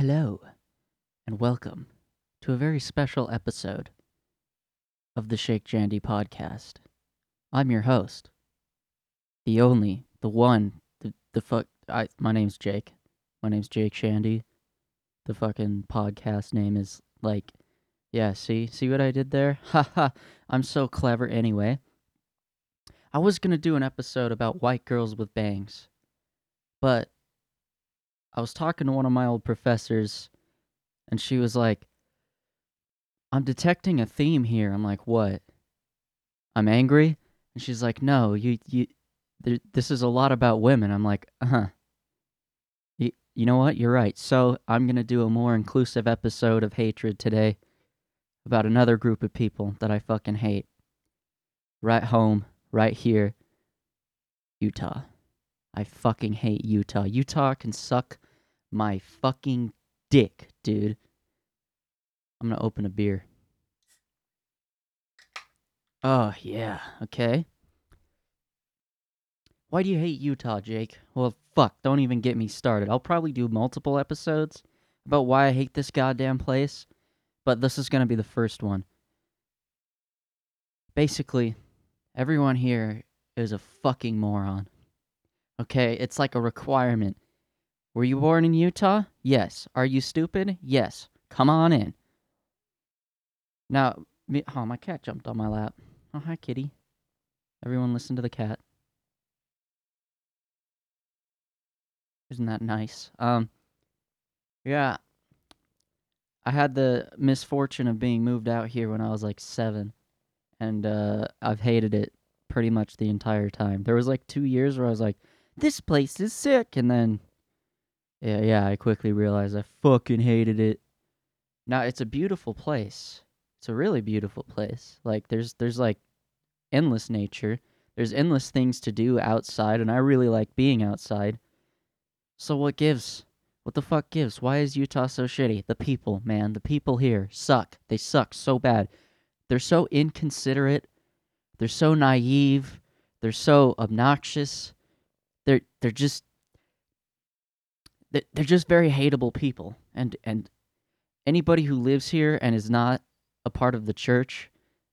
Hello, and welcome to a very special episode of the Shake Jandy podcast. I'm your host, the only, the one, the the fuck. I my name's Jake. My name's Jake Shandy. The fucking podcast name is like, yeah. See, see what I did there? Haha. I'm so clever. Anyway, I was gonna do an episode about white girls with bangs, but I was talking to one of my old professors, and she was like, I'm detecting a theme here. I'm like, what? I'm angry? And she's like, no, you, you, there, this is a lot about women. I'm like, uh huh. You, you know what? You're right. So I'm going to do a more inclusive episode of Hatred today about another group of people that I fucking hate. Right home, right here, Utah. I fucking hate Utah. Utah can suck my fucking dick, dude. I'm gonna open a beer. Oh, yeah, okay. Why do you hate Utah, Jake? Well, fuck, don't even get me started. I'll probably do multiple episodes about why I hate this goddamn place, but this is gonna be the first one. Basically, everyone here is a fucking moron. Okay, it's like a requirement. Were you born in Utah? Yes. Are you stupid? Yes. Come on in. Now, me, oh, my cat jumped on my lap. Oh, hi, kitty. Everyone listen to the cat. Isn't that nice? Um, yeah. I had the misfortune of being moved out here when I was like seven, and uh, I've hated it pretty much the entire time. There was like two years where I was like, "This place is sick," and then, yeah, yeah, I quickly realized I fucking hated it. Now it's a beautiful place. It's a really beautiful place. Like there's there's like endless nature. There's endless things to do outside, and I really like being outside. So what gives? What the fuck gives? Why is Utah so shitty? The people, man. The people here suck. They suck so bad. They're so inconsiderate. They're so naive. They're so obnoxious. They're they're just they're just very hateable people. And and anybody who lives here and is not a part of the church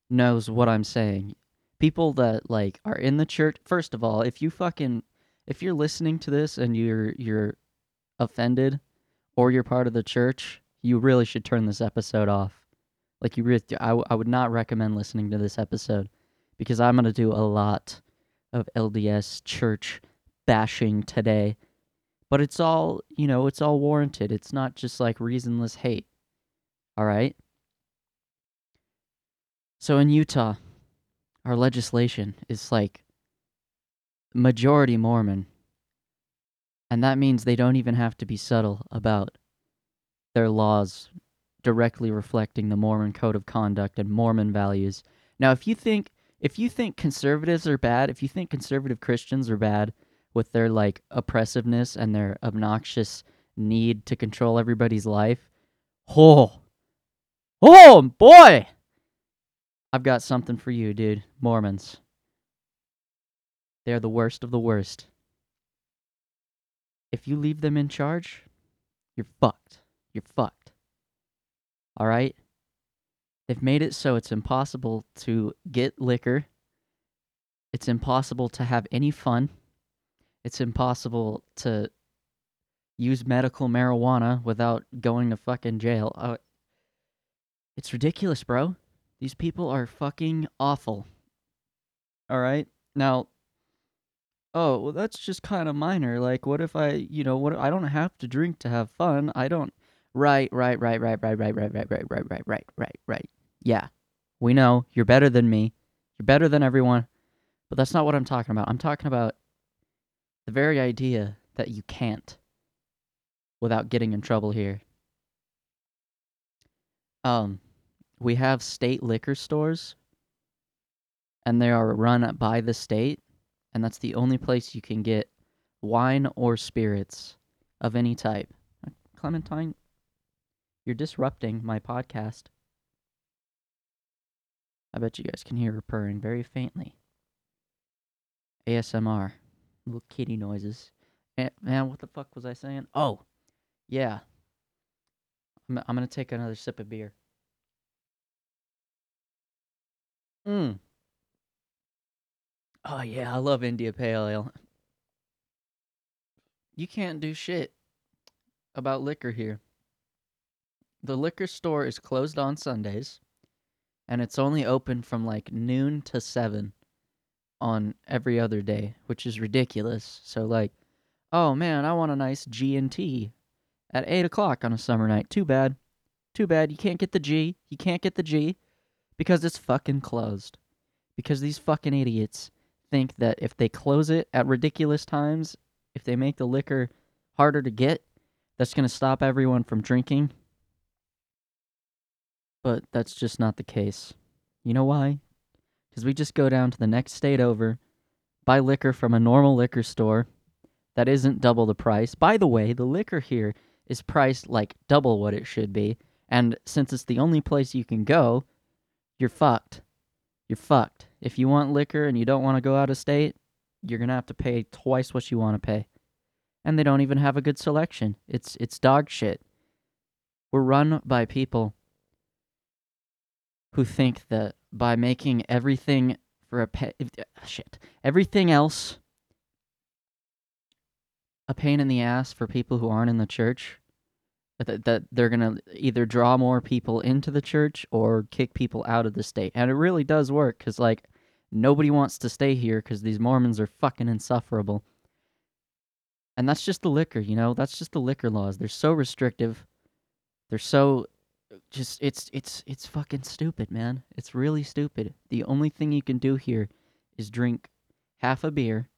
knows what I'm saying. People that like are in the church, first of all, if you fucking if you're listening to this and you're you're offended or you're part of the church, you really should turn this episode off. Like you really I, I would not recommend listening to this episode because I'm going to do a lot of LDS church bashing today. But it's all, you know, it's all warranted. It's not just like reasonless hate. All right? So in Utah, our legislation is like majority Mormon. And that means they don't even have to be subtle about their laws directly reflecting the Mormon code of conduct and Mormon values. Now, if you think if you think conservatives are bad, if you think conservative Christians are bad with their like oppressiveness and their obnoxious need to control everybody's life, oh, oh boy, I've got something for you, dude. Mormons. They're the worst of the worst. If you leave them in charge, you're fucked. You're fucked. All right? They've made it so it's impossible to get liquor. It's impossible to have any fun. It's impossible to use medical marijuana without going to fucking jail. Uh, it's ridiculous, bro. These people are fucking awful. All right? Now, oh, well, that's just kind of minor. Like, what if I, you know, what I don't have to drink to have fun. I don't. Right, right, right, right, right, right, right, right, right, right, right, right, right, right. Yeah, we know you're better than me. You're better than everyone. But that's not what I'm talking about. I'm talking about the very idea that you can't without getting in trouble here. Um, we have state liquor stores, and they are run by the state, and that's the only place you can get wine or spirits of any type. Clementine, you're disrupting my podcast. I bet you guys can hear her purring very faintly. ASMR, little kitty noises. Eh, man, what the fuck was I saying? Oh, yeah. I'm, I'm gonna take another sip of beer. Mm. Oh yeah, I love India Pale Ale. You can't do shit about liquor here. The liquor store is closed on Sundays, and it's only open from like noon to seven on every other day, which is ridiculous. So like, oh man, I want a nice G and T at eight o'clock on a summer night. Too bad. Too bad. You can't get the G. You can't get the G because it's fucking closed. Because these fucking idiots think that if they close it at ridiculous times, if they make the liquor harder to get, that's going to stop everyone from drinking. But that's just not the case. You know why? Because we just go down to the next state over, buy liquor from a normal liquor store that isn't double the price. By the way, the liquor here is priced like double what it should be. And since it's the only place you can go, you're fucked. You're fucked. If you want liquor and you don't want to go out of state, you're going to have to pay twice what you want to pay. And they don't even have a good selection. It's it's dog shit. We're run by people who think that by making everything for a pay, ah, shit, everything else a pain in the ass for people who aren't in the church, that, that they're going to either draw more people into the church or kick people out of the state. And it really does work because, like, nobody wants to stay here because these Mormons are fucking insufferable. And that's just the liquor, you know? That's just the liquor laws. They're so restrictive. They're so just it's it's it's fucking stupid, man. It's really stupid. The only thing you can do here is drink half a beer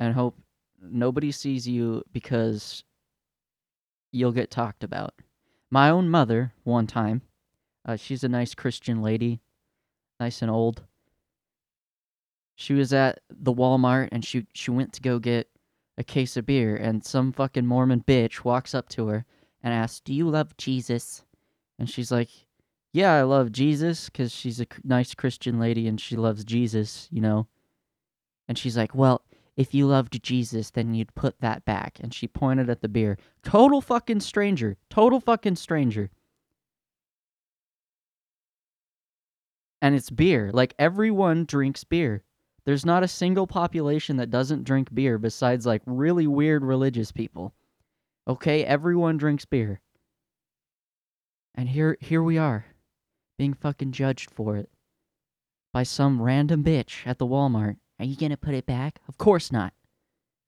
and hope nobody sees you because you'll get talked about. My own mother, one time, uh, she's a nice Christian lady, nice and old. She was at the Walmart and she she went to go get a case of beer, and some fucking Mormon bitch walks up to her and asks, "Do you love Jesus?" And she's like, "Yeah, I love Jesus," because she's a nice Christian lady and she loves Jesus, you know. And she's like, "Well, if you loved Jesus, then you'd put that back. And she pointed at the beer. Total fucking stranger. Total fucking stranger. And it's beer. Like everyone drinks beer. There's not a single population that doesn't drink beer besides like really weird religious people. Okay, everyone drinks beer. And here here we are, being fucking judged for it by some random bitch at the Walmart. Are you gonna put it back? Of course not.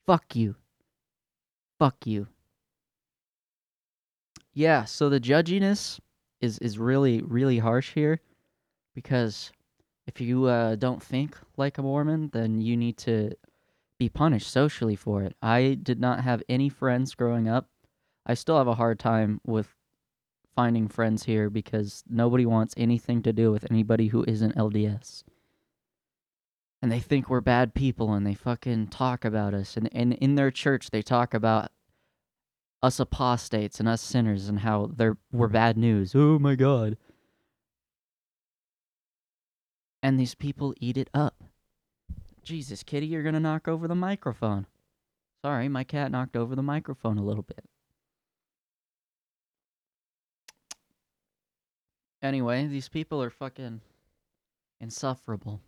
Fuck you. Fuck you. Yeah, so the judginess is is really really harsh here because if you uh, don't think like a Mormon, then you need to be punished socially for it. I did not have any friends growing up. I still have a hard time with finding friends here because nobody wants anything to do with anybody who isn't LDS and they think we're bad people and they fucking talk about us and, and in their church they talk about us apostates and us sinners and how they're we're bad news. Oh my god. And these people eat it up. Jesus, kitty, you're gonna knock over the microphone. Sorry, my cat knocked over the microphone a little bit. Anyway, these people are fucking insufferable.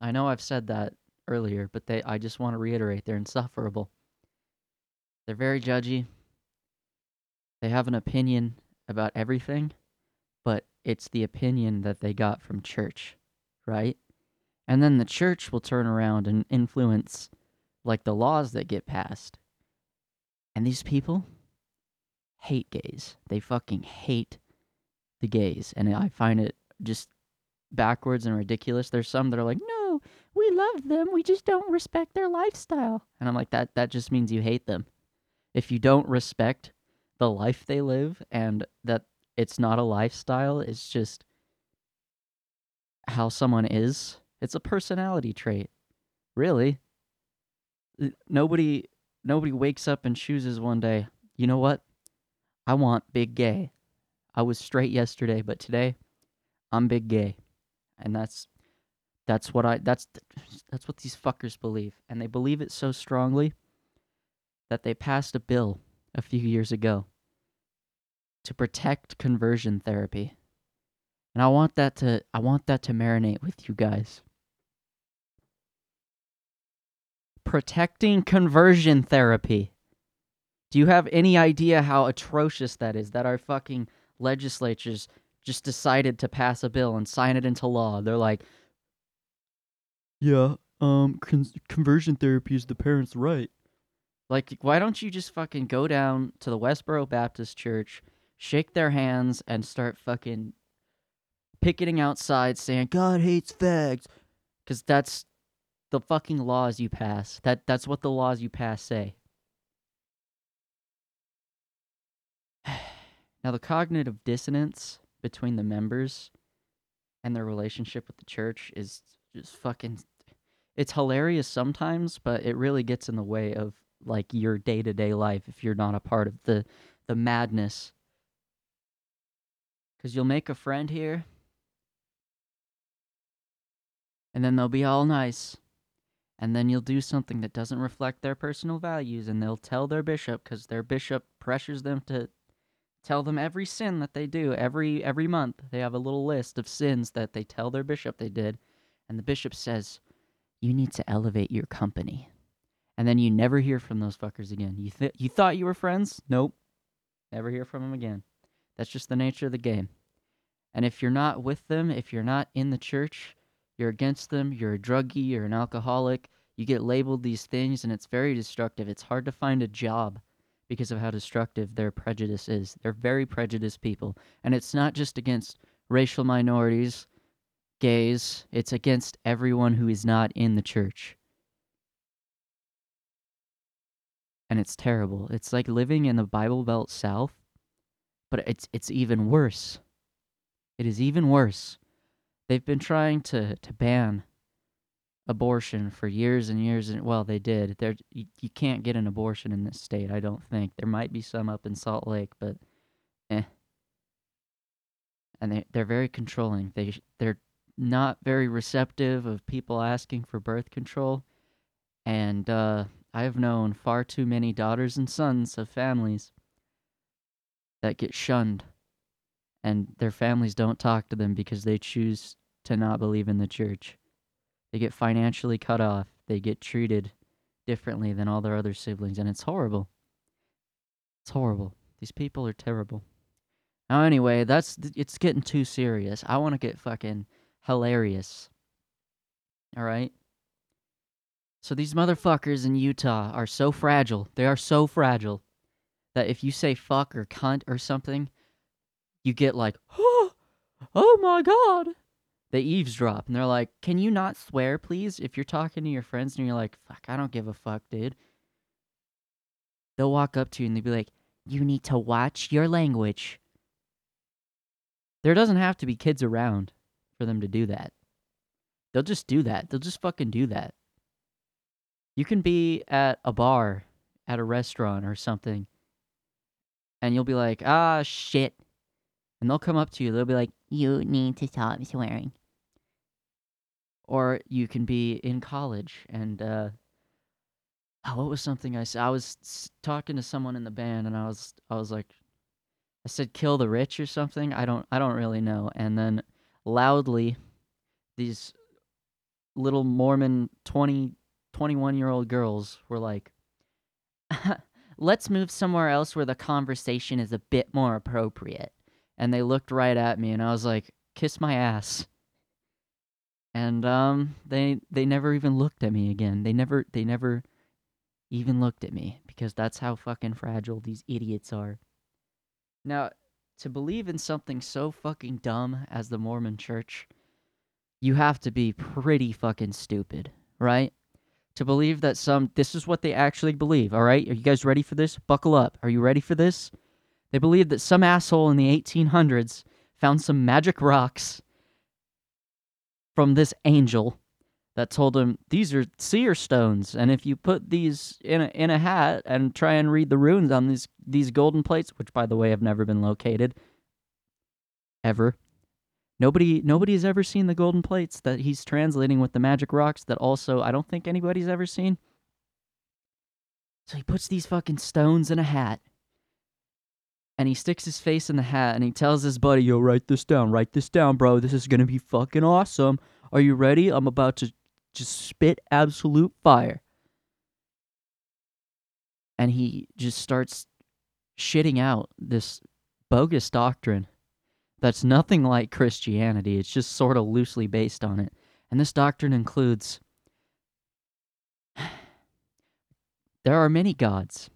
I know I've said that earlier, but they I just want to reiterate they're insufferable. They're very judgy. They have an opinion about everything, but it's the opinion that they got from church, right? And then the church will turn around and influence like the laws that get passed. And these people hate gays. They fucking hate the gays. And I find it just backwards and ridiculous. There's some that are like, no, we love them. We just don't respect their lifestyle. And I'm like, that that just means you hate them. If you don't respect the life they live and that it's not a lifestyle, it's just how someone is. It's a personality trait. Really. Nobody nobody wakes up and chooses one day, you know what? I want big gay. I was straight yesterday, but today I'm big gay. And that's that's what I that's that's what these fuckers believe. And they believe it so strongly that they passed a bill a few years ago to protect conversion therapy. And I want that to I want that to marinate with you guys. Protecting conversion therapy. Do you have any idea how atrocious that is that our fucking legislatures just decided to pass a bill and sign it into law? They're like, "Yeah, um con- conversion therapy is the parents' right." Like, why don't you just fucking go down to the Westboro Baptist Church, shake their hands, and start fucking picketing outside saying, God hates fags? Because that's the fucking laws you pass. That That's what the laws you pass say. Now, the cognitive dissonance between the members and their relationship with the church is just fucking. It's hilarious sometimes, but it really gets in the way of like your day to day life if you're not a part of the the madness. Cause you'll make a friend here, and then they'll be all nice, and then you'll do something that doesn't reflect their personal values, and they'll tell their bishop because their bishop pressures them to tell them every sin that they do every every month. They have a little list of sins that they tell their bishop they did, and the bishop says, "You need to elevate your company." and then you never hear from those fuckers again. You th- you thought you were friends? Nope. Never hear from them again. That's just the nature of the game. And if you're not with them, if you're not in the church, you're against them, you're a druggie, you're an alcoholic, you get labeled these things and it's very destructive. It's hard to find a job because of how destructive their prejudice is. They're very prejudiced people. And it's not just against racial minorities, gays, it's against everyone who is not in the church. and it's terrible. It's like living in the Bible Belt South, but it's it's even worse. It is even worse. They've been trying to to ban abortion for years and years and well they did. There you, you can't get an abortion in this state, I don't think. There might be some up in Salt Lake, but eh. And they they're very controlling. They they're not very receptive of people asking for birth control and uh I have known far too many daughters and sons of families that get shunned, and their families don't talk to them because they choose to not believe in the church. They get financially cut off, they get treated differently than all their other siblings, and it's horrible. It's horrible. These people are terrible. Now, anyway, that's it's getting too serious. I want to get fucking hilarious. All right. So these motherfuckers in Utah are so fragile. They are so fragile that if you say fuck or cunt or something, you get like, oh, oh my god. They eavesdrop and they're like, can you not swear, please? If you're talking to your friends and you're like, fuck, I don't give a fuck, dude. They'll walk up to you and they'll be like, you need to watch your language. There doesn't have to be kids around for them to do that. They'll just do that. They'll just fucking do that. You can be at a bar, at a restaurant or something, and you'll be like, ah, shit. And they'll come up to you, they'll be like, you need to stop swearing. Or you can be in college and, uh, oh, what was something I said? I was talking to someone in the band and I was, I was like, I said, kill the rich or something. I don't, I don't really know. And then loudly, these little Mormon 20 21 year old girls were like, let's move somewhere else where the conversation is a bit more appropriate. And they looked right at me and I was like, kiss my ass. And um they they never even looked at me again. They never they never even looked at me because that's how fucking fragile these idiots are. Now, to believe in something so fucking dumb as the Mormon church, you have to be pretty fucking stupid, right? to believe that some this is what they actually believe, all right? Are you guys ready for this? Buckle up. Are you ready for this? They believe that some asshole in the 1800s found some magic rocks from this angel that told him these are seer stones and if you put these in a, in a hat and try and read the runes on these these golden plates which by the way have never been located ever Nobody nobody's ever seen the golden plates that he's translating with the magic rocks that also I don't think anybody's ever seen. So he puts these fucking stones in a hat. And he sticks his face in the hat and he tells his buddy, "Yo, write this down. Write this down, bro. This is gonna be fucking awesome. Are you ready? I'm about to just spit absolute fire." And he just starts shitting out this bogus doctrine that's nothing like Christianity. It's just sort of loosely based on it. And this doctrine includes there are many gods.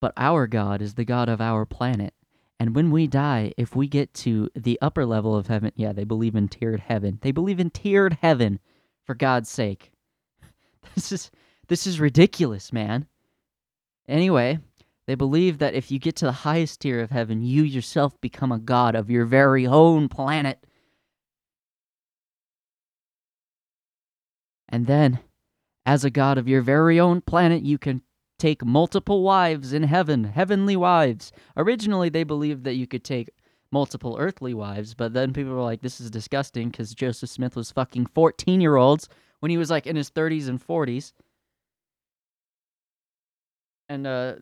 But our God is the God of our planet. And when we die, if we get to the upper level of heaven, yeah, they believe in tiered heaven. They believe in tiered heaven, for God's sake. This is this is ridiculous, man. Anyway, they believe that if you get to the highest tier of heaven, you yourself become a god of your very own planet. And then, as a god of your very own planet, you can take multiple wives in heaven, heavenly wives. Originally, they believed that you could take multiple earthly wives, but then people were like, this is disgusting because Joseph Smith was fucking 14 year olds when he was like in his 30s and 40s. And, uh,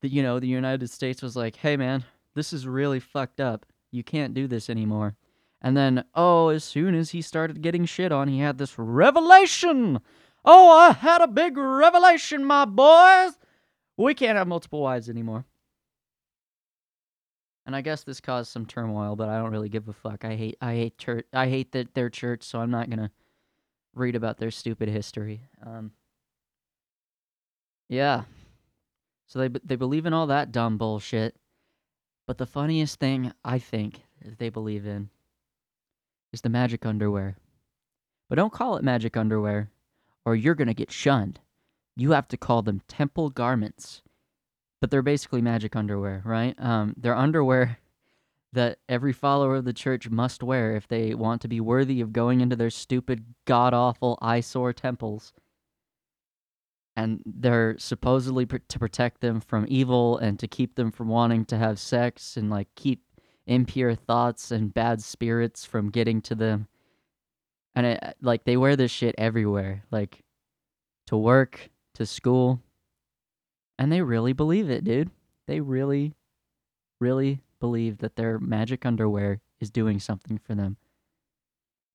the, you know, the United States was like, hey, man, this is really fucked up. You can't do this anymore. And then, oh, as soon as he started getting shit on, he had this revelation Oh, I had a big revelation, my boys. We can't have multiple wives anymore. And I guess this caused some turmoil, but I don't really give a fuck. I hate I hate church I hate that their church, so I'm not gonna read about their stupid history. Um Yeah. So they they believe in all that dumb bullshit. But the funniest thing I think they believe in is the magic underwear. But don't call it magic underwear or you're going to get shunned. You have to call them temple garments. But they're basically magic underwear, right? Um, they're underwear that every follower of the church must wear if they want to be worthy of going into their stupid, god awful, eyesore temples. And they're supposedly pr- to protect them from evil and to keep them from wanting to have sex and like keep impure thoughts and bad spirits from getting to them and it uh, like they wear this shit everywhere, like to work, to school, and they really believe it, dude. They really, really believe that their magic underwear is doing something for them.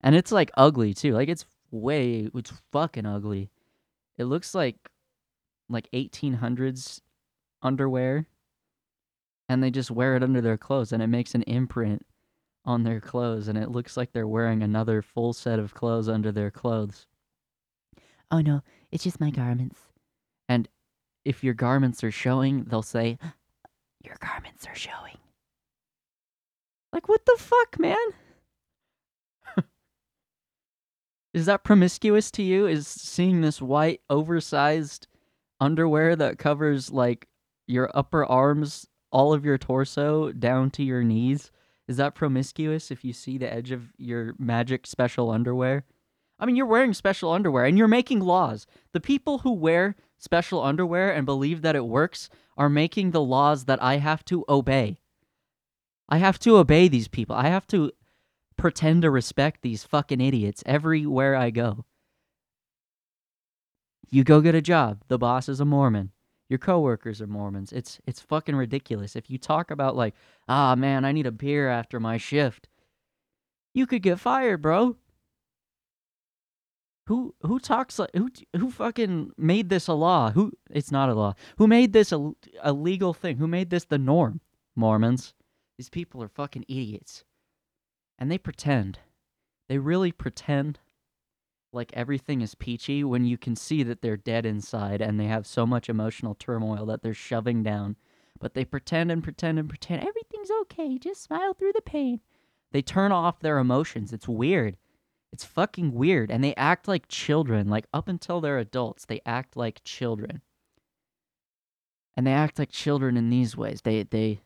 And it's like ugly too. Like it's way, it's fucking ugly. It looks like like 1800s underwear and they just wear it under their clothes and it makes an imprint on their clothes, and it looks like they're wearing another full set of clothes under their clothes. Oh no, it's just my garments. And if your garments are showing, they'll say, Your garments are showing. Like, what the fuck, man? Is that promiscuous to you? Is seeing this white, oversized underwear that covers, like, your upper arms, all of your torso, down to your knees? Is that promiscuous if you see the edge of your magic special underwear? I mean, you're wearing special underwear and you're making laws. The people who wear special underwear and believe that it works are making the laws that I have to obey. I have to obey these people. I have to pretend to respect these fucking idiots everywhere I go. You go get a job, the boss is a Mormon. Your coworkers are Mormons. It's it's fucking ridiculous. If you talk about like, ah man, I need a beer after my shift, you could get fired, bro. Who who talks like who who fucking made this a law? Who it's not a law. Who made this a, a legal thing? Who made this the norm? Mormons. These people are fucking idiots. And they pretend. They really pretend like everything is peachy when you can see that they're dead inside and they have so much emotional turmoil that they're shoving down. But they pretend and pretend and pretend everything's okay, just smile through the pain. They turn off their emotions. It's weird. It's fucking weird. And they act like children. Like up until they're adults, they act like children. And they act like children in these ways. They they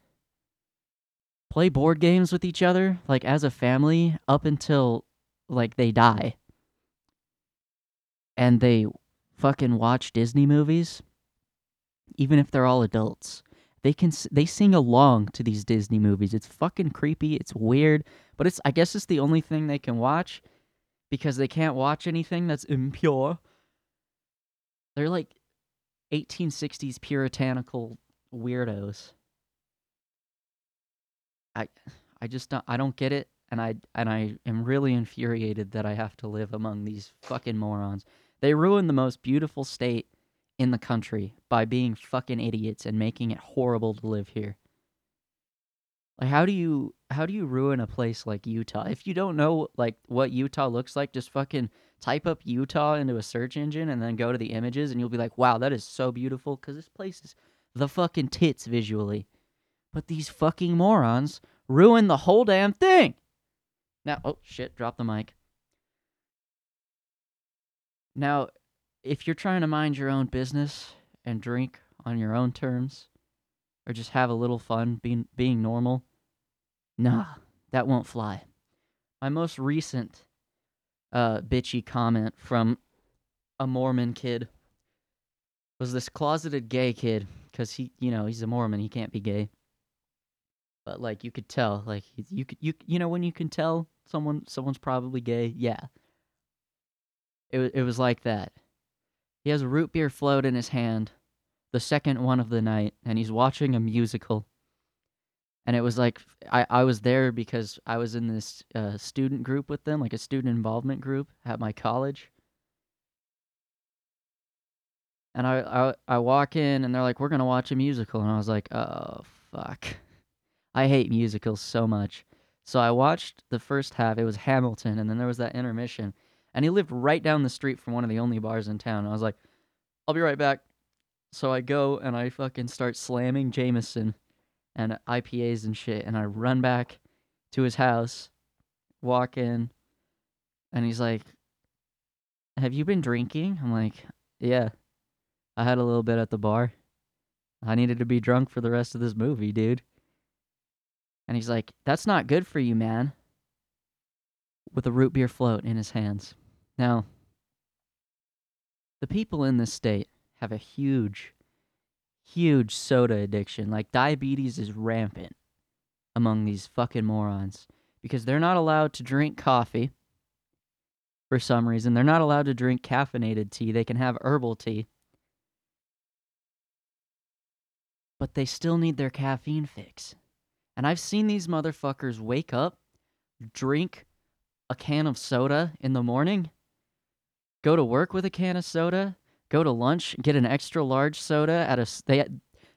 play board games with each other like as a family up until like they die and they fucking watch Disney movies, even if they're all adults, they can they sing along to these Disney movies. It's fucking creepy. It's weird, but it's I guess it's the only thing they can watch because they can't watch anything that's impure. They're like 1860s puritanical weirdos. I I just don't I don't get it and I and I am really infuriated that I have to live among these fucking morons. They ruin the most beautiful state in the country by being fucking idiots and making it horrible to live here. Like how do you how do you ruin a place like Utah? If you don't know like what Utah looks like, just fucking type up Utah into a search engine and then go to the images and you'll be like, "Wow, that is so beautiful cuz this place is the fucking tits visually." But these fucking morons ruin the whole damn thing. Now, oh shit, drop the mic. Now, if you're trying to mind your own business and drink on your own terms or just have a little fun being being normal, nah, that won't fly. My most recent uh bitchy comment from a Mormon kid was this closeted gay kid cuz he, you know, he's a Mormon, he can't be gay. But like you could tell, like you could you you know when you can tell someone someone's probably gay, yeah. It it was like that. He has a root beer float in his hand, the second one of the night, and he's watching a musical. And it was like I, I was there because I was in this uh, student group with them, like a student involvement group at my college. And I, I I walk in and they're like, "We're gonna watch a musical," and I was like, "Oh fuck, I hate musicals so much." So I watched the first half. It was Hamilton, and then there was that intermission. And he lived right down the street from one of the only bars in town. I was like, "I'll be right back." So I go and I fucking start slamming Jameson and IPAs and shit, and I run back to his house, walk in, and he's like, "Have you been drinking?" I'm like, "Yeah, I had a little bit at the bar. I needed to be drunk for the rest of this movie, dude." And he's like, "That's not good for you, man." With a root beer float in his hands. Now, the people in this state have a huge, huge soda addiction. Like diabetes is rampant among these fucking morons because they're not allowed to drink coffee for some reason. They're not allowed to drink caffeinated tea. They can have herbal tea. But they still need their caffeine fix. And I've seen these motherfuckers wake up, drink a can of soda in the morning, go to work with a can of soda, go to lunch, get an extra large soda at a they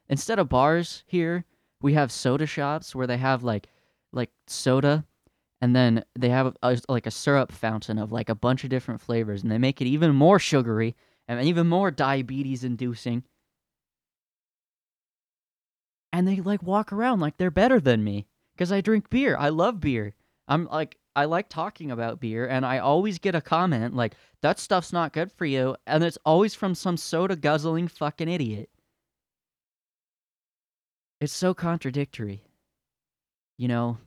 instead of bars here, we have soda shops where they have like like soda and then they have a, like a syrup fountain of like a bunch of different flavors and they make it even more sugary and even more diabetes inducing. And they like walk around like they're better than me cuz I drink beer. I love beer. I'm like I like talking about beer and I always get a comment like that stuff's not good for you and it's always from some soda guzzling fucking idiot. It's so contradictory. You know,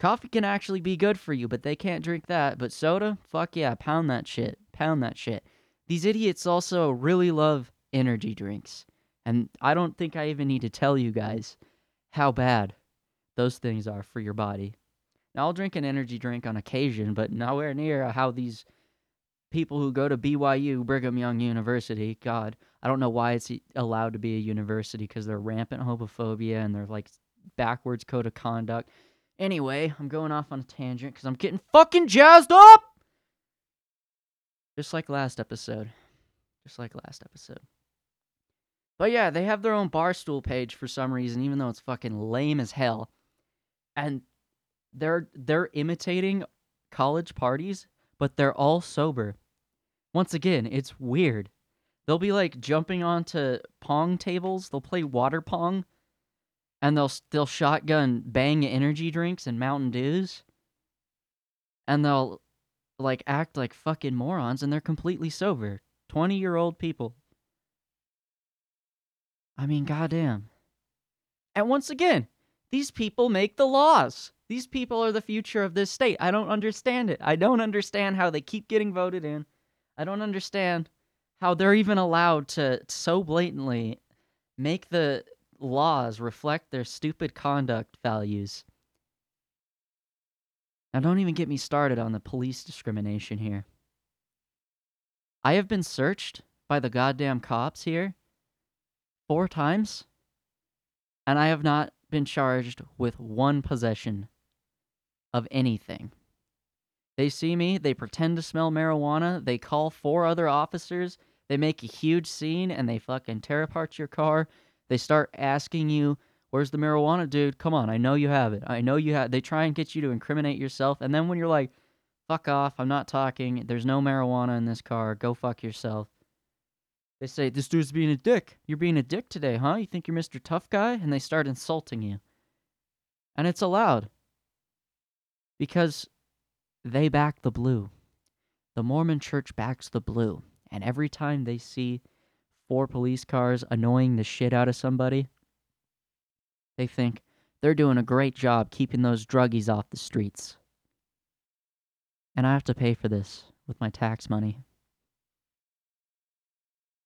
coffee can actually be good for you, but they can't drink that. But soda, fuck yeah, pound that shit. Pound that shit. These idiots also really love energy drinks. And I don't think I even need to tell you guys how bad those things are for your body. Now, I'll drink an energy drink on occasion, but nowhere near how these people who go to BYU, Brigham Young University, God, I don't know why it's allowed to be a university because they're rampant homophobia and they're like backwards code of conduct. Anyway, I'm going off on a tangent because I'm getting fucking jazzed up! Just like last episode. Just like last episode. But yeah, they have their own barstool page for some reason, even though it's fucking lame as hell. And they're they're imitating college parties, but they're all sober. Once again, it's weird. They'll be like jumping onto pong tables. They'll play water pong, and they'll they'll shotgun bang energy drinks and Mountain Dews, and they'll like act like fucking morons, and they're completely sober. Twenty year old people. I mean, goddamn. And once again, these people make the laws. These people are the future of this state. I don't understand it. I don't understand how they keep getting voted in. I don't understand how they're even allowed to so blatantly make the laws reflect their stupid conduct values. Now, don't even get me started on the police discrimination here. I have been searched by the goddamn cops here four times, and I have not been charged with one possession of anything. They see me, they pretend to smell marijuana, they call four other officers, they make a huge scene, and they fucking tear apart your car. They start asking you, Where's the marijuana, dude? Come on, I know you have it. I know you have. They try and get you to incriminate yourself, and then when you're like, "Fuck off! I'm not talking. There's no marijuana in this car. Go fuck yourself." They say, "This dude's being a dick. You're being a dick today, huh? You think you're Mr. Tough Guy?" And they start insulting you, and it's allowed because they back the blue. The Mormon Church backs the blue, and every time they see four police cars annoying the shit out of somebody they think they're doing a great job keeping those druggies off the streets. And I have to pay for this with my tax money.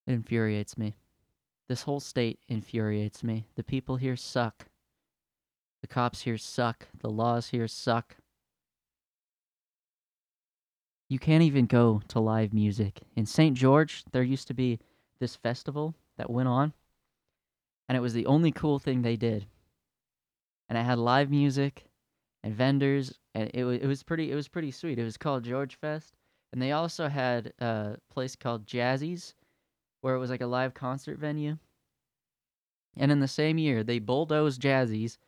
It infuriates me. This whole state infuriates me. The people here suck. The cops here suck. The laws here suck. You can't even go to live music. In St. George, there used to be this festival that went on, and it was the only cool thing they did and it had live music and vendors, and it was it was pretty it was pretty sweet. It was called George Fest, and they also had a place called Jazzy's, where it was like a live concert venue. And in the same year, they bulldozed Jazzy's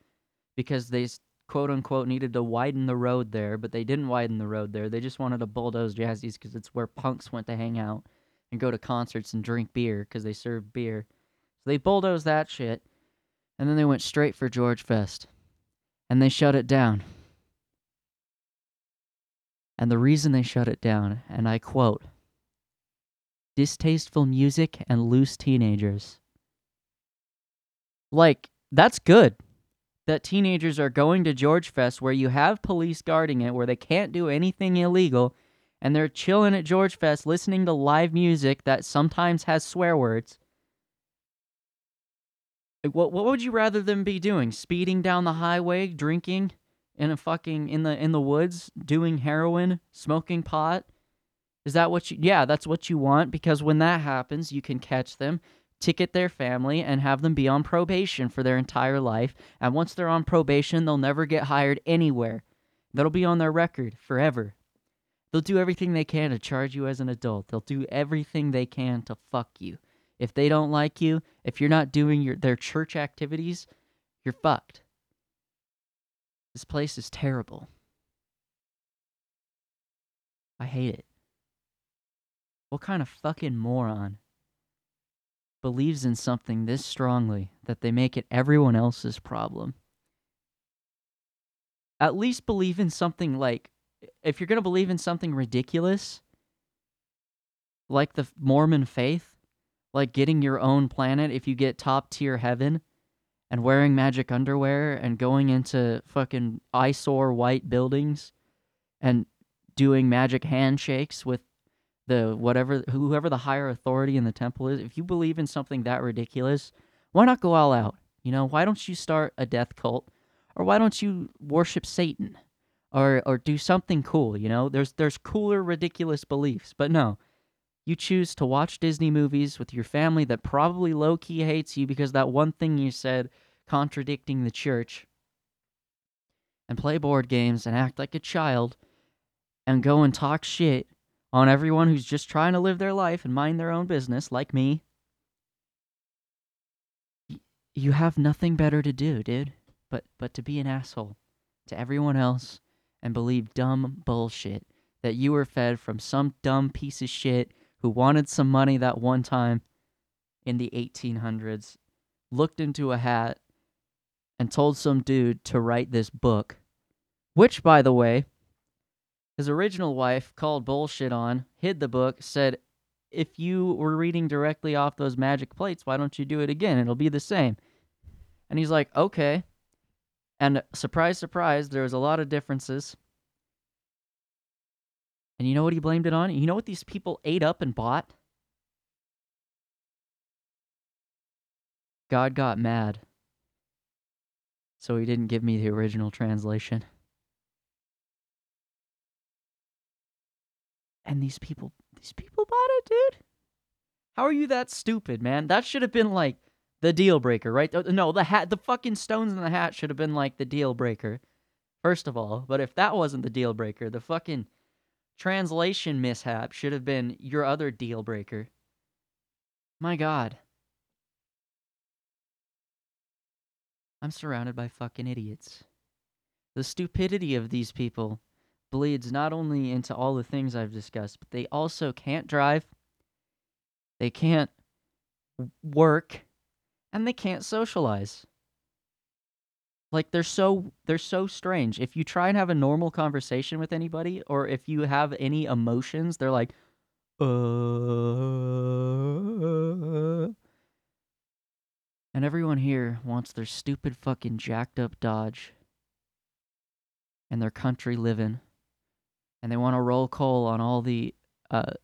because they quote unquote needed to widen the road there, but they didn't widen the road there. They just wanted to bulldoze Jazzy's because it's where punks went to hang out and go to concerts and drink beer because they served beer. So they bulldozed that shit, and then they went straight for George Fest and they shut it down. And the reason they shut it down, and I quote, distasteful music and loose teenagers. Like, that's good that teenagers are going to George Fest where you have police guarding it, where they can't do anything illegal, and they're chilling at George Fest listening to live music that sometimes has swear words. What what would you rather them be doing? Speeding down the highway, drinking in a fucking in the in the woods, doing heroin, smoking pot? Is that what you Yeah, that's what you want because when that happens, you can catch them, ticket their family and have them be on probation for their entire life. And once they're on probation, they'll never get hired anywhere. That'll be on their record forever. They'll do everything they can to charge you as an adult. They'll do everything they can to fuck you. If they don't like you, if you're not doing your their church activities, you're fucked. This place is terrible. I hate it. What kind of fucking moron believes in something this strongly that they make it everyone else's problem? At least believe in something like if you're going to believe in something ridiculous like the Mormon faith, like getting your own planet if you get top tier heaven and wearing magic underwear and going into fucking eyesore white buildings and doing magic handshakes with the whatever whoever the higher authority in the temple is if you believe in something that ridiculous why not go all out? You know why don't you start a death cult? Or why don't you worship satan? Or or do something cool you know? There's there's cooler ridiculous beliefs. But no you choose to watch Disney movies with your family that probably low key hates you because that one thing you said contradicting the church, and play board games and act like a child, and go and talk shit on everyone who's just trying to live their life and mind their own business, like me. You have nothing better to do, dude, but but to be an asshole to everyone else and believe dumb bullshit that you were fed from some dumb piece of shit who wanted some money that one time in the 1800s, looked into a hat and told some dude to write this book, which, by the way, his original wife called bullshit on, hid the book, said, if you were reading directly off those magic plates, why don't you do it again? It'll be the same. And he's like, okay. And surprise, surprise, there was a lot of differences. And you know what he blamed it on? You know what these people ate up and bought? God got mad. So he didn't give me the original translation. And these people, these people bought it, dude. How are you that stupid, man? That should have been like the deal breaker, right? Uh, No, the hat, the fucking stones in the hat should have been like the deal breaker, first of all. But if that wasn't the deal breaker, the fucking translation mishap should have been your other deal breaker. My God. I'm surrounded by fucking idiots. The stupidity of these people bleeds not only into all the things I've discussed, but they also can't drive, they can't work, and they can't socialize. Like they're so they're so strange. If you try and have a normal conversation with anybody or if you have any emotions, they're like uh and everyone here wants their stupid fucking jacked up Dodge and their country living and they want to roll coal on all the uh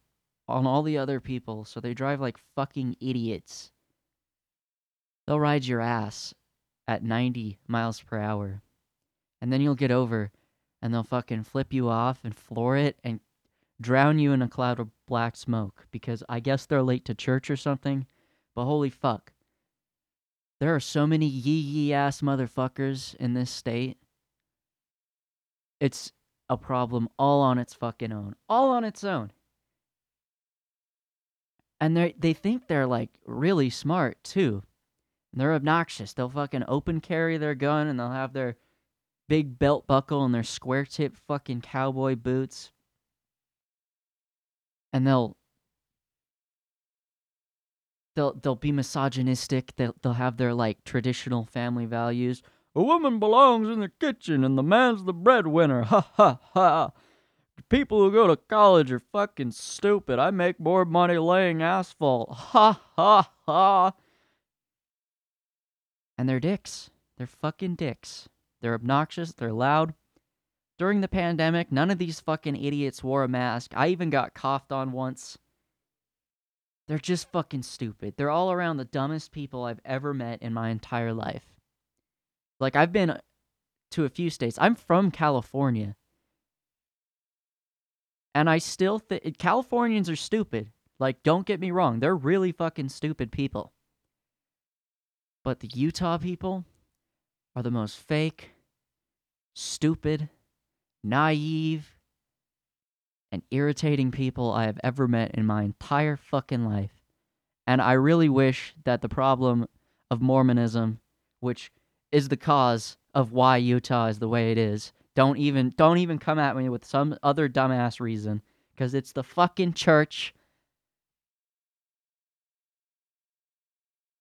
on all the other people so they drive like fucking idiots. They'll ride your ass at 90 miles per hour and then you'll get over and they'll fucking flip you off and floor it and drown you in a cloud of black smoke because i guess they're late to church or something but holy fuck. There are so many yee yee ass motherfuckers in this state. It's a problem all on its fucking own. All on its own. And they they think they're like really smart too. And They're obnoxious. They'll fucking open carry their gun and they'll have their big belt buckle and their square tip fucking cowboy boots. And they'll they'll they'll be misogynistic. They'll they'll have their like traditional family values. A woman belongs in the kitchen and the man's the breadwinner. Ha ha ha. People who go to college are fucking stupid. I make more money laying asphalt. Ha ha ha. And they're dicks. They're fucking dicks. They're obnoxious. They're loud. During the pandemic, none of these fucking idiots wore a mask. I even got coughed on once. They're just fucking stupid. They're all around the dumbest people I've ever met in my entire life. Like I've been to a few states. I'm from California. And I still think Californians are stupid. Like don't get me wrong, they're really fucking stupid people. But the Utah people are the most fake, stupid, naive, and irritating people I have ever met in my entire fucking life. And I really wish that the problem of Mormonism, which is the cause of why Utah is the way it is. Don't even don't even come at me with some other dumbass reason cuz it's the fucking church.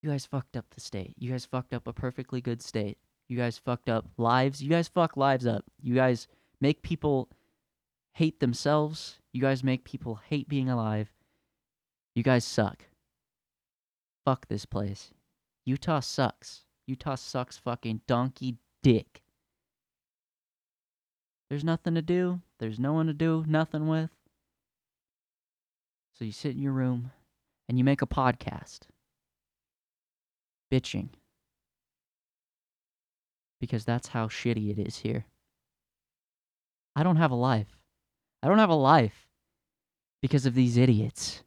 You guys fucked up the state. You guys fucked up a perfectly good state. You guys fucked up lives. You guys fuck lives up. You guys make people hate themselves. You guys make people hate being alive. You guys suck. Fuck this place. Utah sucks. Utah sucks fucking donkey dick. There's nothing to do. There's no one to do nothing with. So you sit in your room and you make a podcast. Bitching. Because that's how shitty it is here. I don't have a life. I don't have a life because of these idiots.